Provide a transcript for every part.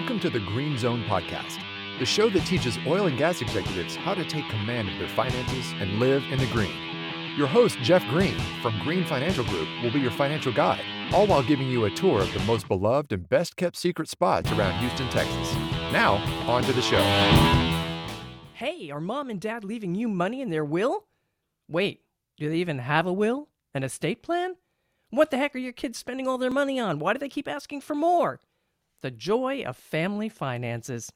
Welcome to the Green Zone Podcast, the show that teaches oil and gas executives how to take command of their finances and live in the green. Your host, Jeff Green from Green Financial Group, will be your financial guide, all while giving you a tour of the most beloved and best kept secret spots around Houston, Texas. Now, on to the show. Hey, are mom and dad leaving you money in their will? Wait, do they even have a will? An estate plan? What the heck are your kids spending all their money on? Why do they keep asking for more? The joy of family finances.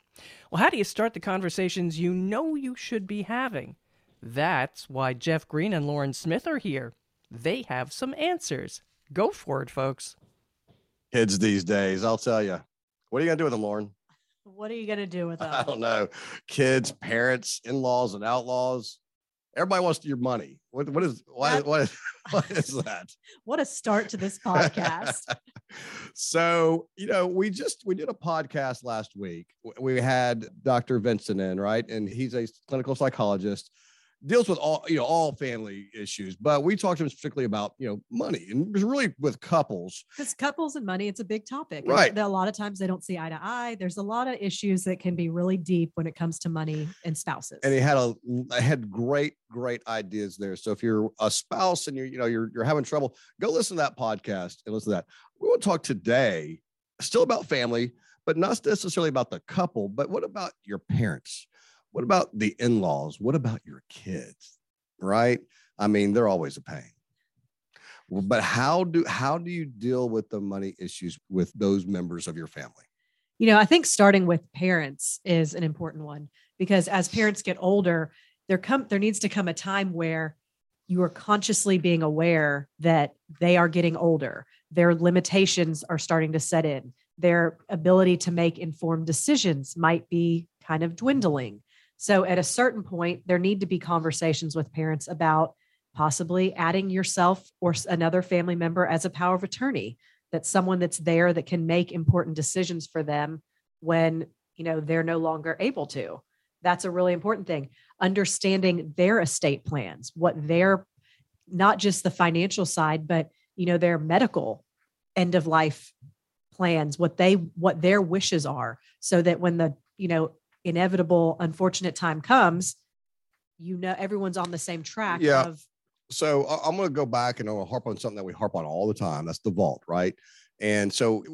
Well, how do you start the conversations you know you should be having? That's why Jeff Green and Lauren Smith are here. They have some answers. Go for it, folks. Kids these days, I'll tell you. What are you going to do with them, Lauren? What are you going to do with them? I don't know. Kids, parents, in laws, and outlaws. Everybody wants your money. What, what is why, That- what, is, what is that? What a start to this podcast. so, you know, we just we did a podcast last week. We had Dr. Vincent in, right? And he's a clinical psychologist, deals with all, you know, all family issues. But we talked to him particularly about, you know, money and it was really with couples. Because couples and money, it's a big topic. Right. A lot of times they don't see eye to eye. There's a lot of issues that can be really deep when it comes to money and spouses. and he had a I had great great ideas there so if you're a spouse and you're you know you're you're having trouble go listen to that podcast and listen to that we will talk today still about family but not necessarily about the couple but what about your parents what about the in-laws what about your kids right i mean they're always a pain but how do how do you deal with the money issues with those members of your family you know, I think starting with parents is an important one because as parents get older, there come there needs to come a time where you are consciously being aware that they are getting older. Their limitations are starting to set in. Their ability to make informed decisions might be kind of dwindling. So at a certain point, there need to be conversations with parents about possibly adding yourself or another family member as a power of attorney. That's someone that's there that can make important decisions for them when you know they're no longer able to. That's a really important thing. Understanding their estate plans what their not just the financial side but you know their medical end of life plans what they what their wishes are so that when the you know inevitable unfortunate time comes you know everyone's on the same track Yeah. of so I'm going to go back and I'm going to harp on something that we harp on all the time. That's the vault, right? And so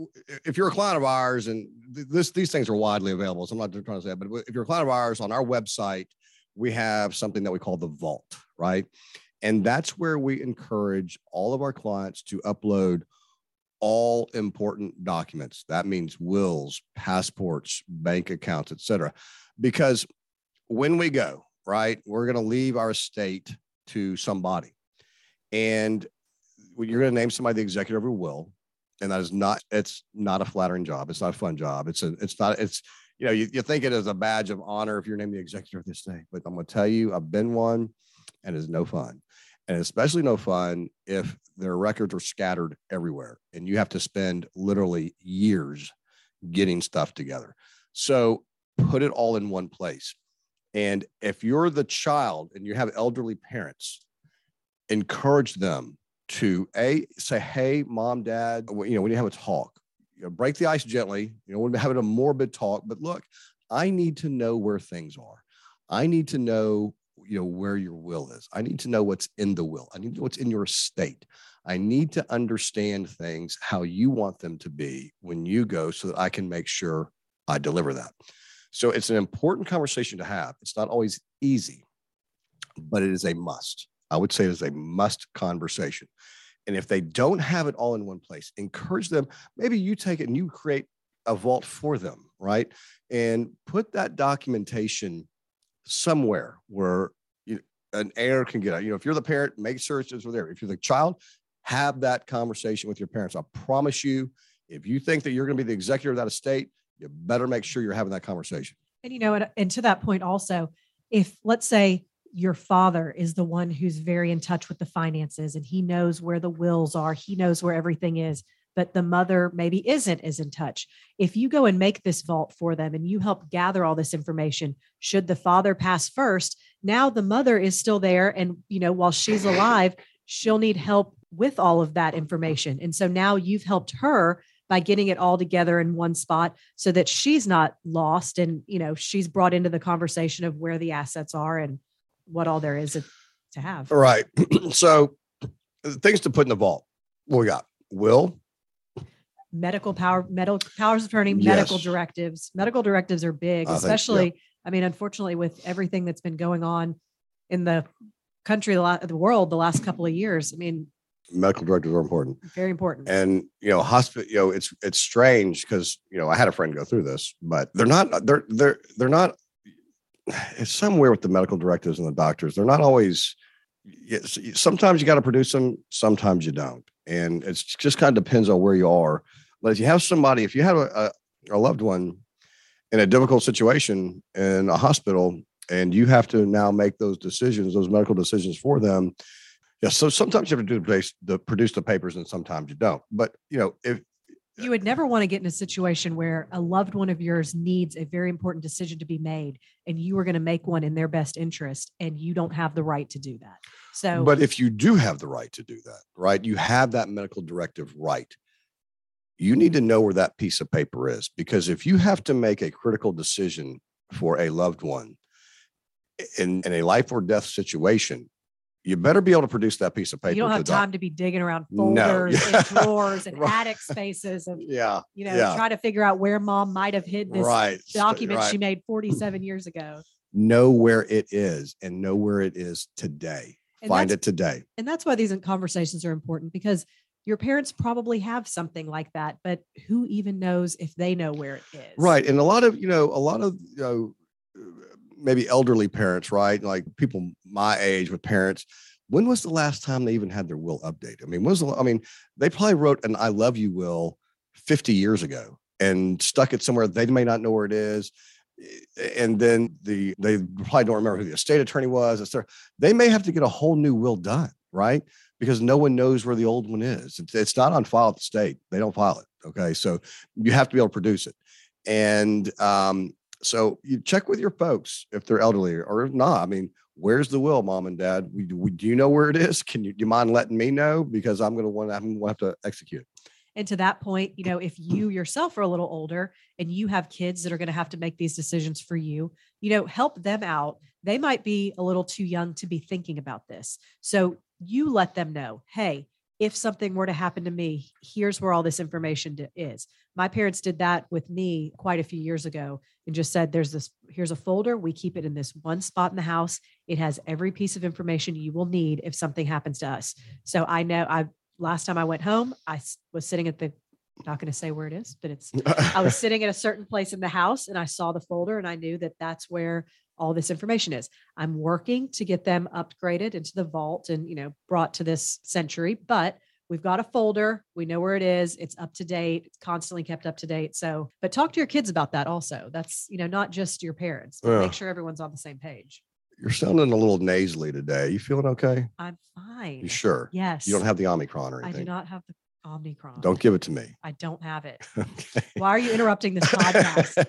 if you're a client of ours, and this these things are widely available, so I'm not trying to say that, but if you're a client of ours on our website, we have something that we call the vault, right? And that's where we encourage all of our clients to upload all important documents. That means wills, passports, bank accounts, etc. Because when we go, right, we're going to leave our estate to somebody. And you're going to name somebody the executor of your will. And that is not, it's not a flattering job. It's not a fun job. It's a, it's not, it's, you know, you, you think it is a badge of honor if you're named the executor of this thing. But I'm going to tell you, I've been one and it's no fun. And especially no fun if their records are scattered everywhere and you have to spend literally years getting stuff together. So put it all in one place. And if you're the child and you have elderly parents, encourage them to a say, "Hey, mom, dad, you know, when you have a talk, you know, break the ice gently. You know, we're having a morbid talk, but look, I need to know where things are. I need to know, you know, where your will is. I need to know what's in the will. I need to know what's in your estate. I need to understand things how you want them to be when you go, so that I can make sure I deliver that." So it's an important conversation to have. It's not always easy, but it is a must. I would say it is a must conversation. And if they don't have it all in one place, encourage them. Maybe you take it and you create a vault for them, right? And put that documentation somewhere where you, an heir can get it. You know, if you're the parent, make sure it's there. If you're the child, have that conversation with your parents. I promise you, if you think that you're going to be the executor of that estate, you better make sure you're having that conversation. And you know, and to that point also, if let's say your father is the one who's very in touch with the finances and he knows where the wills are, he knows where everything is, but the mother maybe isn't as in touch. If you go and make this vault for them and you help gather all this information, should the father pass first, now the mother is still there. And, you know, while she's alive, she'll need help with all of that information. And so now you've helped her by getting it all together in one spot so that she's not lost and you know she's brought into the conversation of where the assets are and what all there is to have All right. so things to put in the vault. What we got? Will, medical power medical powers of attorney medical Yes. directives. Medical directives are big I think- especially i mean unfortunately with everything that's been going on in the country the, world the last couple of years i mean medical directives are important. very important. And you know hospital you know it's it's strange because you know i had a friend go through this but they're not they're they're they're not it's somewhere with the medical directives and the doctors they're not always yes, sometimes you got to produce them sometimes you don't. And it's just kind of depends on where you are but if you have somebody if you have a, a, a loved one in a difficult situation in a hospital and you have to now make those decisions those medical decisions for them yeah, so sometimes you have to do the, base- the produce the papers, and sometimes you don't. But you know, if you would never want to get in a situation where a loved one of yours needs a very important decision to be made and you are going to make one in their best interest and you don't have the right to do that so but if you do have the right to do that, right, you have that medical directive right. You need to know where that piece of paper is because if you have to make a critical decision for a loved one in, in a life or death situation, you better be able to produce that piece of paper. you don't have the doc- time to be digging around No. folders and drawers and Right. attic spaces and Yeah, you know Yeah. try to figure out where mom might have hid this right. document right. she made 47 years ago know where it is and know where it is today. And Find it today. and that's why these conversations are important because your parents probably have something like that but who even knows if they know where it is Right. And a lot of, you know, a lot of, you know, maybe elderly parents, right? Like people my age with parents. When was the last time they even had their will updated? I mean, was the, I mean, they probably wrote an I love you will 50 years ago and stuck it somewhere they may not know where it is. Eh, and then the they probably don't remember who the estate attorney was. They may have to get a whole new will done, right? Because no one knows where the old one is. It's, not on file at the state. They don't file it. Okay. So you have to be able to produce it. And um, so you check with your folks if they're elderly or if not. I mean, where's the will, mom and dad? We, we, do you know where it is? Can you do you mind letting me know? Because I'm going to want to have to execute. and to that point you know if you yourself are a little older and you have kids that are going to have to make these decisions for you you know help them out they might be a little too young to be thinking about this so you let them know hey if something were to happen to me here's where all this information is. My parents did that with me quite a few years ago and just said there's this here's a folder. We keep it in this one spot in the house. It has every piece of information you will need if something happens to us. So i know i last time i went home I was sitting at the not going to say where it is but it's i was sitting at a certain place in the house and i saw the folder and i knew that that's where all this information is i'm working to get them upgraded into the vault and you know brought to this century but we've got a folder we know where it is it's up to date it's constantly kept up to date so but talk to your kids about that also that's you know not just your parents but Yeah. make sure everyone's on the same page You're sounding a little nasally today. You feeling okay? i'm fine You sure? yes You don't have the Omicron or anything? i do not have the omnicron Don't give it to me. i don't have it Okay. why are you interrupting this podcast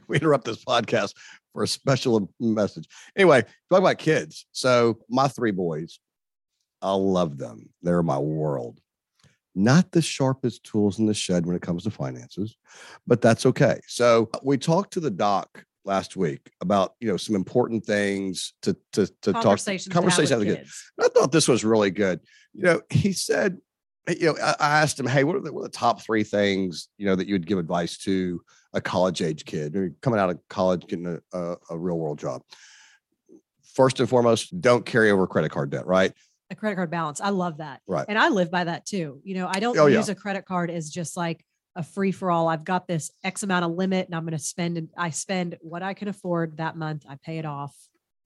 we interrupt this podcast for a special message. Anyway, talk about kids. So my three boys, I love them. They're my world. Not the sharpest tools in the shed when it comes to finances, but that's okay. So we talked to the doc last week about you know some important things to to to talk conversations to have with kids. kids. I thought this was really good. You know, he said, you know, I, I asked him, hey, what are, the, what are the top three things, you know, that you would give advice to a college age kid coming out of college, getting a, a, a real world job? First and foremost, don't carry over credit card debt, right? a credit card balance. I love that. Right. And I live by that too. You know, I don't Oh, yeah. use a credit card as just like a free for all. I've got this X amount of limit and I'm going to spend, and I spend what I can afford that month. I pay it off,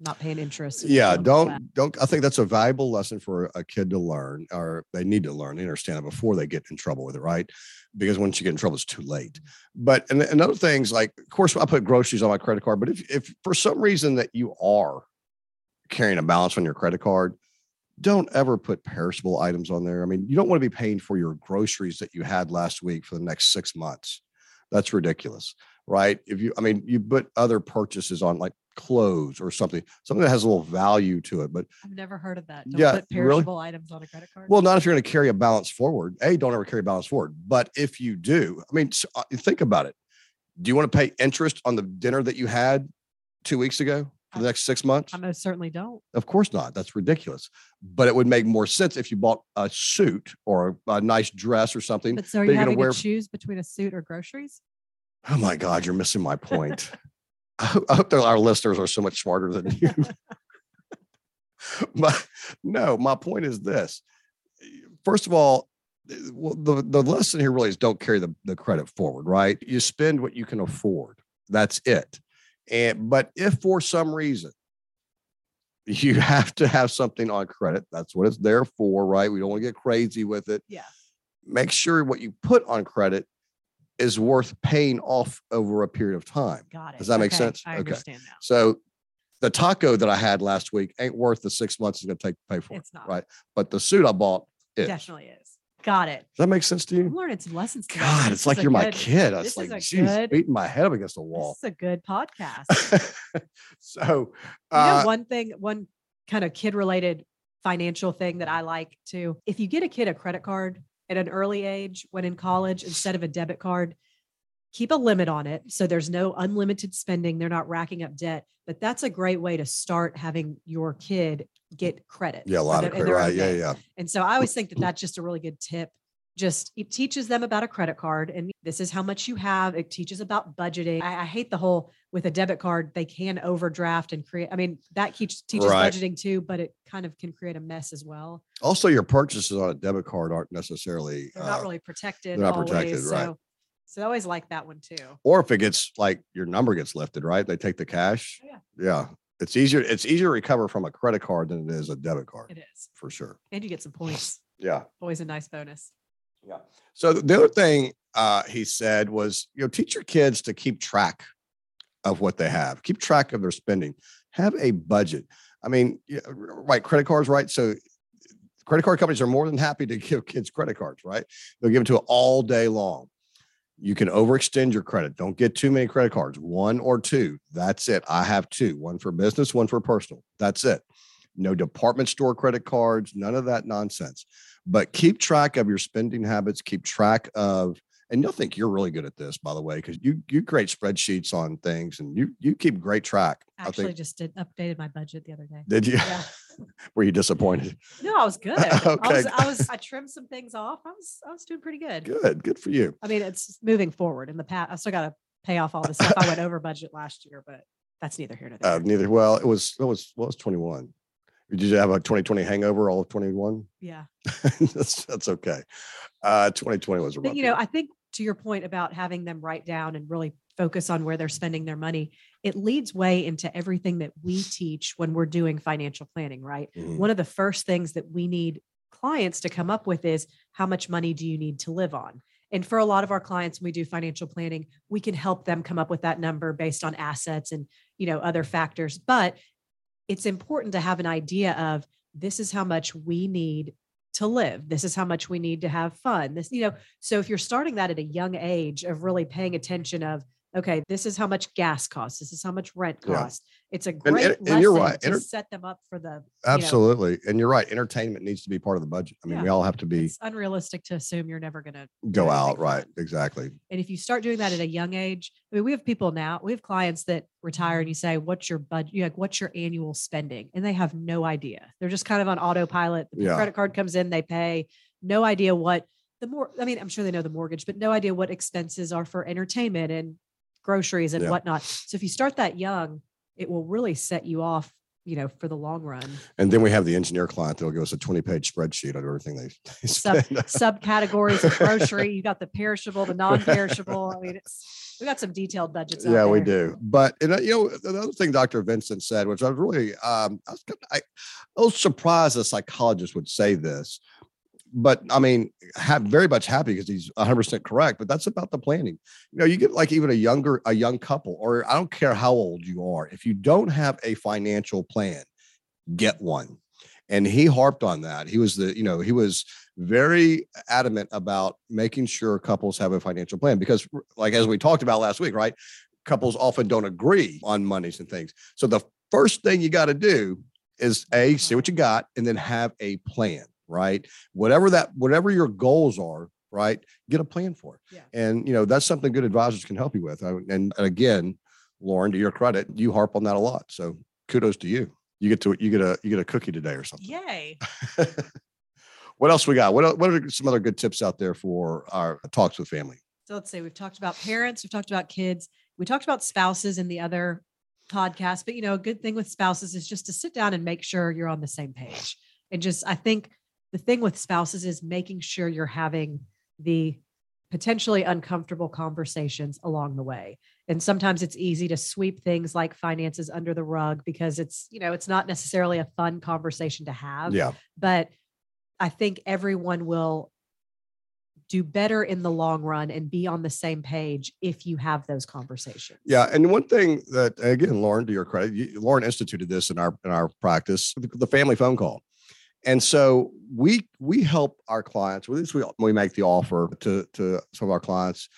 not paying interest. Yeah, feeling all that. don't don't. I think that's a valuable lesson for a kid to learn, or they need to learn, they understand it before they get in trouble with it, right? Because once you get in trouble, it's too late. Mm-hmm. But and, and other things like, of course, I put groceries on my credit card. But if if for some reason that you are carrying a balance on your credit card, don't ever put perishable items on there. I mean, you don't want to be paying for your groceries that you had last week for the next six months. That's ridiculous, right? If you, I mean, you put other purchases on like clothes or something, something that has a little value to it. But I've never heard of that. Don't Yeah, put really? perishable items on a credit card. well, not if you're going to carry a balance forward. A, don't ever carry a balance forward. But if you do, I mean, uh, think about it. Do you want to pay interest on the dinner that you had two weeks ago for the next six months? I most certainly don't. Of course not. That's ridiculous. But it would make more sense if you bought a suit or a, a nice dress or something. But so are you you're gonna wear- to choose between a suit or groceries? Oh my God, you're missing my point. I hope, I hope that our listeners are so much smarter than you. but no, my point is this. First of all, well, the, the lesson here really is don't carry the, the credit forward, right? You spend what you can afford. That's it. And but if for some reason you have to have something on credit, that's what it's there for, right? We don't want to get crazy with it. Yeah. Make sure what you put on credit is worth paying off over a period of time. Got it. Does that make Okay, sense? I Okay. understand now. So the taco that I had last week ain't worth the six months it's going to take to pay for It's it, not. right? But the suit I bought is. Definitely is. Got it. Does that make sense to I'm you? learning some lessons. today. God, This it's like you're my kid. I this was like, geez, good- beating my head up against the wall. This is a good podcast. so, You uh, know, one thing, one kind of kid related financial thing that I like to, if you get a kid a credit card at an early age when in college instead of a debit card, keep a limit on it. So there's no unlimited spending. They're not racking up debt. But that's a great way to start having your kid get credit. yeah, a lot of credit, right? Yeah, yeah. And so I always think that that's just a really good tip. Just it teaches them about a credit card and this is how much you have. It teaches about budgeting. I, I hate the whole with a debit card, they can overdraft and create. I mean, that teach, teaches Right. budgeting too, but it kind of can create a mess as well. Also, your purchases on a debit card aren't necessarily, They're not uh, really protected. they're not always, protected, right. So, so I always like that one too. or if it gets like your number gets lifted, right? They take the cash. Yeah. Yeah. It's easier. It's easier to recover from a credit card than it is a debit card It is. for sure. And you get some points. Yeah. Always a nice bonus. Yeah. So the other thing uh, he said was, you know, teach your kids to keep track of what they have, keep track of their spending, have a budget. I mean, right, credit cards, right? So credit card companies are more than happy to give kids credit cards, right? They'll give it to it all day long. You can overextend your credit. Don't get too many credit cards, one or two. That's it. I have two, one for business, one for personal. That's it. No department store credit cards, none of that nonsense but keep track of your spending habits keep track of and you'll think you're really good at this by the way because you you create spreadsheets on things and you you keep great track Actually, i think just did updated my budget the other day. did you Yeah. were you disappointed No, I was good. I Okay. was, I was, I trimmed some things off. I was, I was doing pretty good. good good for you I mean, it's moving forward in the past. I still got to pay off all the stuff I went over budget last year, but that's neither here nor there. uh, neither well it was it was well it was 21 did you have a 2020 hangover all of 21 yeah. that's that's okay uh 2020 was a rough But, you know. I think to your point about having them write down and really focus on where they're spending their money, it leads way into everything that we teach when we're doing financial planning, right? Mhm. One of the first things that we need clients to come up with is how much money do you need to live on? And for a lot of our clients, when we do financial planning, we can help them come up with that number based on assets and, you know, other factors. But it's important to have an idea of this is how much we need to live. This is how much we need to have fun. This, you know, so if you're starting that at a young age of really paying attention of, okay, this is how much gas costs. This is how much rent Yeah. costs. It's a and- great and you're right. to set them up for the, you know, absolutely and you're right entertainment needs to be part of the budget i mean Yeah. we all have to be it's unrealistic to assume you're never going to go out right fun. exactly And if you start doing that at a young age, I mean, we have people now, we have clients that retire and you say, what's your budget? You like, what's your annual spending? And they have no idea. They're just kind of on autopilot. The Yeah. credit card comes in, they pay, no idea what the more, I mean, I'm sure they know the mortgage, but no idea what expenses are for entertainment and groceries and Yeah. whatnot. So if you start that young, it will really set you off, you know, for the long run. And then we have the engineer client that'll give us a 20 page spreadsheet of everything they, they Sub, subcategories of grocery. You got the perishable, the non-perishable. I mean, it's, we got some detailed budgets. out yeah, we do. But and, uh, you know, the other thing Dr. Vincent said, which I was really, um, I was, kind of- I, I was surprised a psychologist would say this, but I mean, ha- very much happy because he's 100 percent correct. But that's about the planning. You know, you get like even a younger, a young couple, or I don't care how old you are, if you don't have a financial plan, get one. And he harped on that. He was the, you know, he was very adamant about making sure couples have a financial plan because, like as we talked about last week, right? couples often don't agree on monies and things. So the first thing you got to do is a see what you got and then have a plan, right? Whatever that whatever your goals are, right? Get a plan for it. Yeah. And you know, that's something good advisors can help you with. And again, Lauren, to your credit, you harp on that a lot. So kudos to you. You get to you get a you get a cookie today or something. Yay. what else we got? What what are some other good tips out there for our talks with family? So let's say we've talked about parents, we've talked about kids, we talked about spouses in the other podcast, but you know, a good thing with spouses is just to sit down and make sure you're on the same page. And just, I think the thing with spouses is making sure you're having the potentially uncomfortable conversations along the way. And sometimes it's easy to sweep things like finances under the rug because it's, you know, it's not necessarily a fun conversation to have Yeah. but I think everyone will do better in the long run and be on the same page if you have those conversations. Yeah, and one thing that again, Lauren, to your credit, you, Lauren instituted this in our in our practice, the, the family phone call, and so we we help our clients. At least we we make the offer to to some of our clients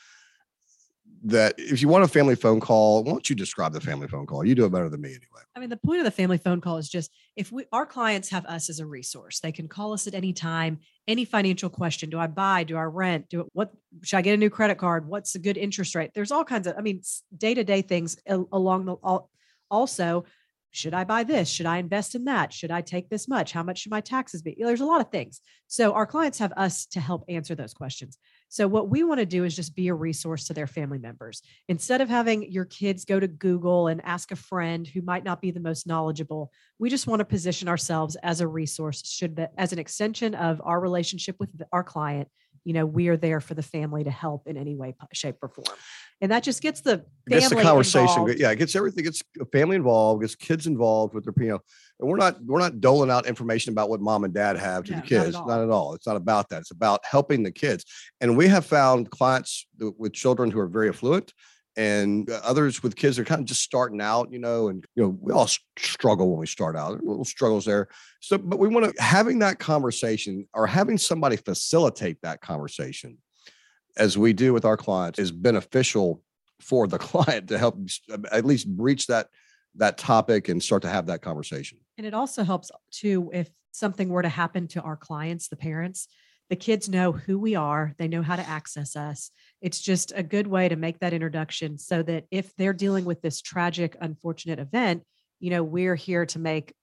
that if you want a family phone call, why don't you describe the family phone call? You do it better than me anyway. I mean, the point of the family phone call is just if we our clients have us as a resource, they can call us at any time, any financial question. Do I buy? Do I rent? Do it, what should I get a new credit card? What's a good interest rate? There's all kinds of, I mean, day to day things along the all, also. Should I buy this? Should I invest in that? Should I take this much? How much should my taxes be? There's a lot of things. So our clients have us to help answer those questions. So what we want to do is just be a resource to their family members instead of having your kids go to Google and ask a friend who might not be the most knowledgeable, we just want to position ourselves as a resource, should that as an extension of our relationship with our client. You know, we are there for the family to help in any way, shape, or form, and that just gets the It gets the conversation. involved. Yeah, it gets everything. Gets family involved. Gets kids involved with their you know. And we're not we're not doling out information about what mom and dad have to No, the not at kids. Not at all. It's not about that. It's about helping the kids. And we have found clients with children who are very affluent. And uh, others with kids are kind of just starting out, you know, and you know, we all struggle when we start out. Little struggles there. So, but we want to having that conversation or having somebody facilitate that conversation, as we do with our clients, is beneficial for the client to help at least reach that that topic and start to have that conversation. And it also helps too if something were to happen to our clients, the parents, the kids know who we are, they know how to access us. It's just a good way to make that introduction so that if they're dealing with this tragic, unfortunate event, you know, we're here to make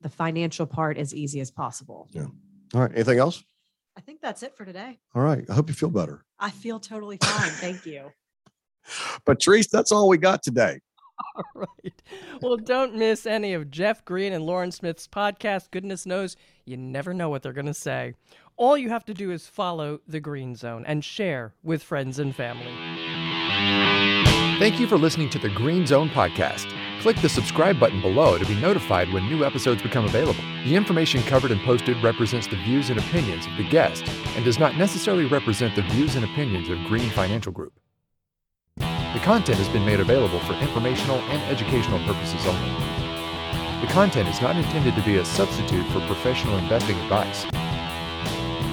the financial part as easy as possible. Yeah. All right. Anything else? I think that's it for today. All right. I hope you feel better. I feel totally fine. Thank you. Patrice, that's all we got today. All right. Well, don't miss any of Jeff Green and Lauren Smith's podcast. Goodness knows you never know what they're going to say. All you have to do is follow the Green Zone and share with friends and family. Thank you for listening to the Green Zone podcast. Click the subscribe button below to be notified when new episodes become available. The information covered and posted represents the views and opinions of the guest and does not necessarily represent the views and opinions of Green Financial Group. The content has been made available for informational and educational purposes only. The content is not intended to be a substitute for professional investing advice.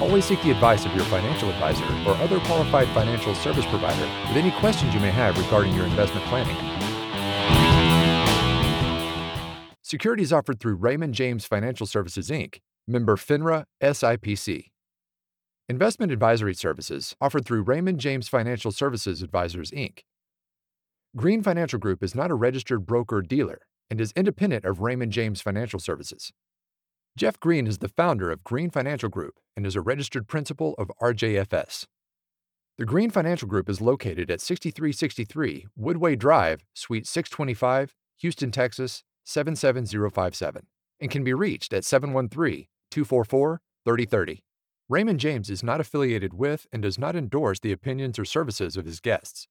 Always seek the advice of your financial advisor or other qualified financial service provider with any questions you may have regarding your investment planning. Securities offered through Raymond James Financial Services Inc., member FINRA SIPC. Investment advisory services offered through Raymond James Financial Services Advisors Inc. Green Financial Group is not a registered broker dealer and is independent of Raymond James Financial Services. Jeff Green is the founder of Green Financial Group and is a registered principal of RJFS. The Green Financial Group is located at 6363 Woodway Drive, Suite 625, Houston, Texas 77057, and can be reached at 713 244 3030. Raymond James is not affiliated with and does not endorse the opinions or services of his guests.